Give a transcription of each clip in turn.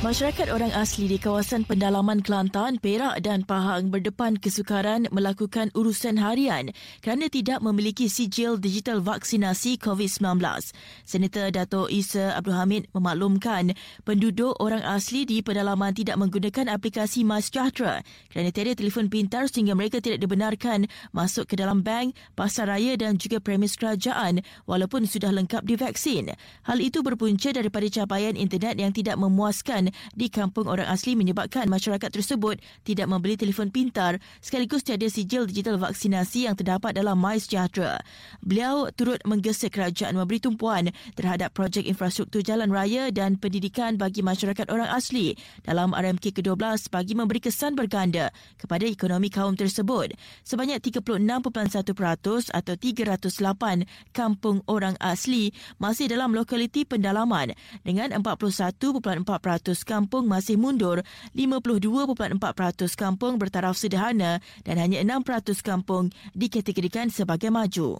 Masyarakat orang asli di kawasan pendalaman Kelantan, Perak dan Pahang berdepan kesukaran melakukan urusan harian kerana tidak memiliki sijil digital vaksinasi COVID-19. Senator Dato' Isa Abdul Hamid memaklumkan penduduk orang asli di pedalaman tidak menggunakan aplikasi MySejahtera kerana tiada telefon pintar sehingga mereka tidak dibenarkan masuk ke dalam bank, pasar raya dan juga premis kerajaan walaupun sudah lengkap divaksin. Hal itu berpunca daripada capaian internet yang tidak memuaskan di kampung orang asli menyebabkan masyarakat tersebut tidak membeli telefon pintar sekaligus tiada sijil digital vaksinasi yang terdapat dalam MySejahtera. Beliau turut menggesa kerajaan memberi tumpuan terhadap projek infrastruktur jalan raya dan pendidikan bagi masyarakat orang asli dalam RMK ke-12 bagi memberi kesan berganda kepada ekonomi kaum tersebut. Sebanyak 36.1% atau 308 kampung orang asli masih dalam lokaliti pendalaman dengan 41.4% kampung masih mundur, 52.4% kampung bertaraf sederhana dan hanya 6% kampung dikategorikan sebagai maju.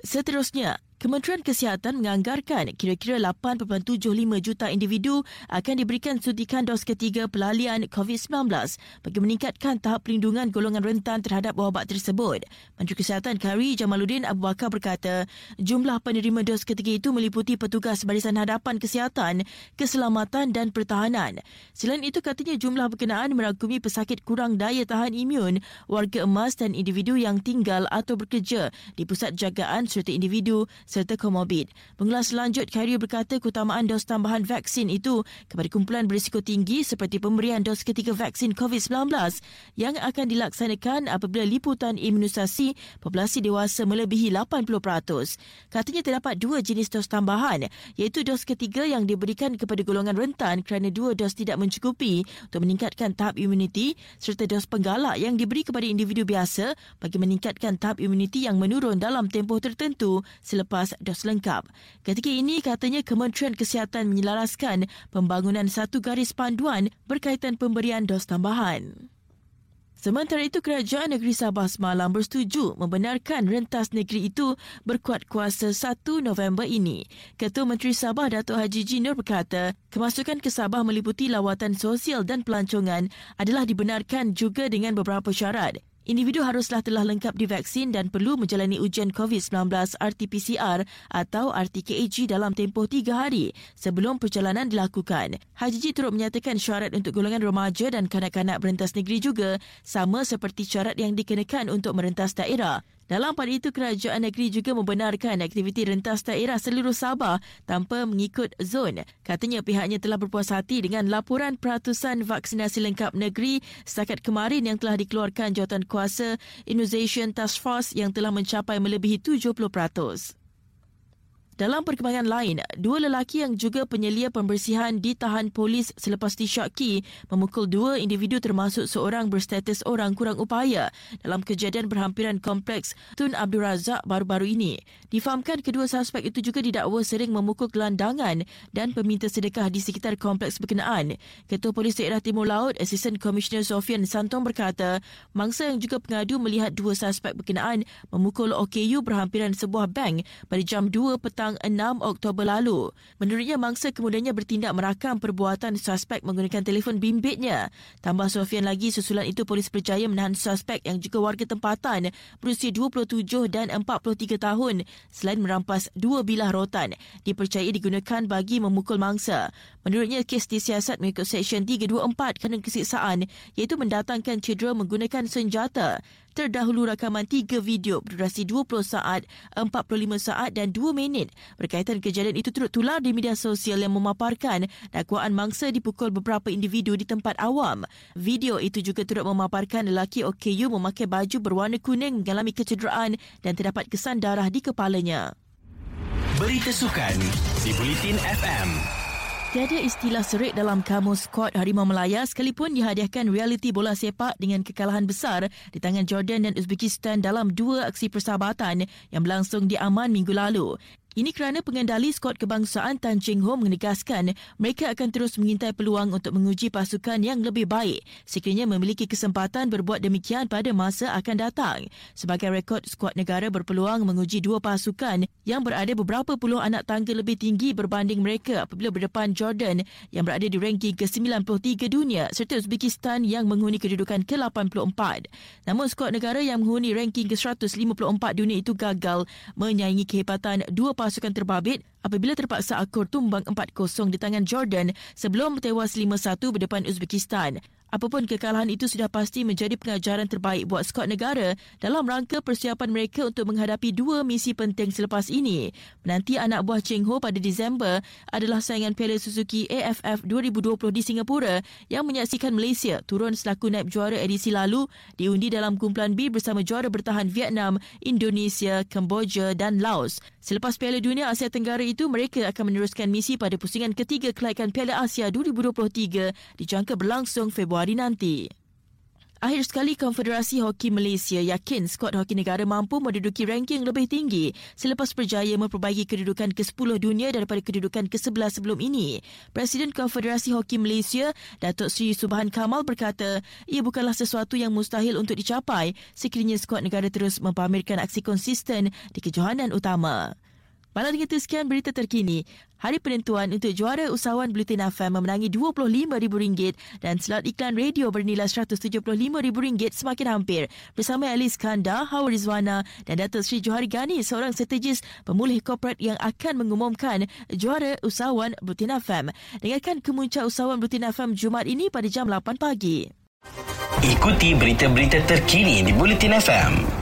Seterusnya, Kementerian Kesihatan menganggarkan kira-kira 8.75 juta individu akan diberikan suntikan dos ketiga pelalian COVID-19 bagi meningkatkan tahap perlindungan golongan rentan terhadap wabak tersebut. Menteri Kesihatan Kari Jamaluddin Abu Bakar berkata, jumlah penerima dos ketiga itu meliputi petugas Barisan Hadapan Kesihatan, Keselamatan dan Pertahanan. Selain itu, katanya jumlah berkenaan merangkumi pesakit kurang daya tahan imun, warga emas dan individu yang tinggal atau bekerja di pusat jagaan serta individu serta komorbid. Pengulas selanjut Khairi berkata keutamaan dos tambahan vaksin itu kepada kumpulan berisiko tinggi seperti pemberian dos ketiga vaksin COVID-19 yang akan dilaksanakan apabila liputan imunisasi populasi dewasa melebihi 80%. Katanya terdapat dua jenis dos tambahan iaitu dos ketiga yang diberikan kepada golongan rentan kerana dua dos tidak mencukupi untuk meningkatkan tahap imuniti serta dos penggalak yang diberi kepada individu biasa bagi meningkatkan tahap imuniti yang menurun dalam tempoh tertentu selepas dos lengkap. Ketika ini katanya Kementerian Kesihatan menyelaraskan pembangunan satu garis panduan berkaitan pemberian dos tambahan. Sementara itu, Kerajaan Negeri Sabah semalam bersetuju membenarkan rentas negeri itu berkuat kuasa 1 November ini. Ketua Menteri Sabah Datuk Haji Jinur berkata, kemasukan ke Sabah meliputi lawatan sosial dan pelancongan adalah dibenarkan juga dengan beberapa syarat. Individu haruslah telah lengkap divaksin dan perlu menjalani ujian COVID-19 RT-PCR atau RT-KAG dalam tempoh tiga hari sebelum perjalanan dilakukan. Haji Ji turut menyatakan syarat untuk golongan remaja dan kanak-kanak berentas negeri juga sama seperti syarat yang dikenakan untuk merentas daerah. Dalam pada itu, kerajaan negeri juga membenarkan aktiviti rentas daerah seluruh Sabah tanpa mengikut zon. Katanya pihaknya telah berpuas hati dengan laporan peratusan vaksinasi lengkap negeri setakat kemarin yang telah dikeluarkan jawatan kuasa Immunization Task Force yang telah mencapai melebihi 70%. Dalam perkembangan lain, dua lelaki yang juga penyelia pembersihan ditahan polis selepas disyaki memukul dua individu termasuk seorang berstatus orang kurang upaya dalam kejadian berhampiran kompleks Tun Abdul Razak baru-baru ini. Difahamkan kedua suspek itu juga didakwa sering memukul gelandangan dan peminta sedekah di sekitar kompleks berkenaan. Ketua Polis Daerah Timur Laut, Assistant Commissioner Sofian Santong berkata, mangsa yang juga pengadu melihat dua suspek berkenaan memukul OKU berhampiran sebuah bank pada jam 2 petang petang 6 Oktober lalu. Menurutnya, mangsa kemudiannya bertindak merakam perbuatan suspek menggunakan telefon bimbitnya. Tambah Sofian lagi, susulan itu polis berjaya menahan suspek yang juga warga tempatan berusia 27 dan 43 tahun selain merampas dua bilah rotan dipercayai digunakan bagi memukul mangsa. Menurutnya, kes disiasat mengikut Seksyen 324 kerana kesiksaan iaitu mendatangkan cedera menggunakan senjata terdahulu rakaman tiga video berdurasi 20 saat, 45 saat dan 2 minit berkaitan kejadian itu turut tular di media sosial yang memaparkan dakwaan mangsa dipukul beberapa individu di tempat awam. Video itu juga turut memaparkan lelaki OKU memakai baju berwarna kuning mengalami kecederaan dan terdapat kesan darah di kepalanya. Berita Sukan di Bulletin FM. Tiada istilah serik dalam kamus skuad Harimau Melaya sekalipun dihadiahkan realiti bola sepak dengan kekalahan besar di tangan Jordan dan Uzbekistan dalam dua aksi persahabatan yang berlangsung di Aman minggu lalu. Ini kerana pengendali skuad kebangsaan Tan Cheng Ho menegaskan mereka akan terus mengintai peluang untuk menguji pasukan yang lebih baik sekiranya memiliki kesempatan berbuat demikian pada masa akan datang. Sebagai rekod, skuad negara berpeluang menguji dua pasukan yang berada beberapa puluh anak tangga lebih tinggi berbanding mereka apabila berdepan Jordan yang berada di ranking ke-93 dunia serta Uzbekistan yang menghuni kedudukan ke-84. Namun skuad negara yang menghuni ranking ke-154 dunia itu gagal menyaingi kehebatan dua pasukan terbabit apabila terpaksa akur tumbang 4-0 di tangan Jordan sebelum tewas 5-1 berdepan Uzbekistan. Apapun kekalahan itu sudah pasti menjadi pengajaran terbaik buat skuad negara dalam rangka persiapan mereka untuk menghadapi dua misi penting selepas ini. Menanti anak buah Cheng Ho pada Disember adalah saingan Piala Suzuki AFF 2020 di Singapura yang menyaksikan Malaysia turun selaku naib juara edisi lalu diundi dalam kumpulan B bersama juara bertahan Vietnam, Indonesia, Kemboja dan Laos. Selepas Piala Dunia Asia Tenggara itu, mereka akan meneruskan misi pada pusingan ketiga kelaikan Piala Asia 2023 dijangka berlangsung Februari nanti. Akhir sekali, Konfederasi Hoki Malaysia yakin skuad hoki negara mampu menduduki ranking lebih tinggi selepas berjaya memperbaiki kedudukan ke-10 dunia daripada kedudukan ke-11 sebelum ini. Presiden Konfederasi Hoki Malaysia, Datuk Seri Subhan Kamal berkata, ia bukanlah sesuatu yang mustahil untuk dicapai sekiranya skuad negara terus mempamerkan aksi konsisten di kejohanan utama. Malam dengan sekian berita terkini. Hari penentuan untuk juara usahawan Bulletin FM memenangi RM25,000 dan slot iklan radio bernilai RM175,000 semakin hampir. Bersama Alice Kanda, Hawa Rizwana dan Datuk Sri Johari Gani, seorang strategis pemulih korporat yang akan mengumumkan juara usahawan Bulletin FM. Dengarkan kemuncak usahawan Bulletin FM Jumaat ini pada jam 8 pagi. Ikuti berita-berita terkini di Bulletin FM.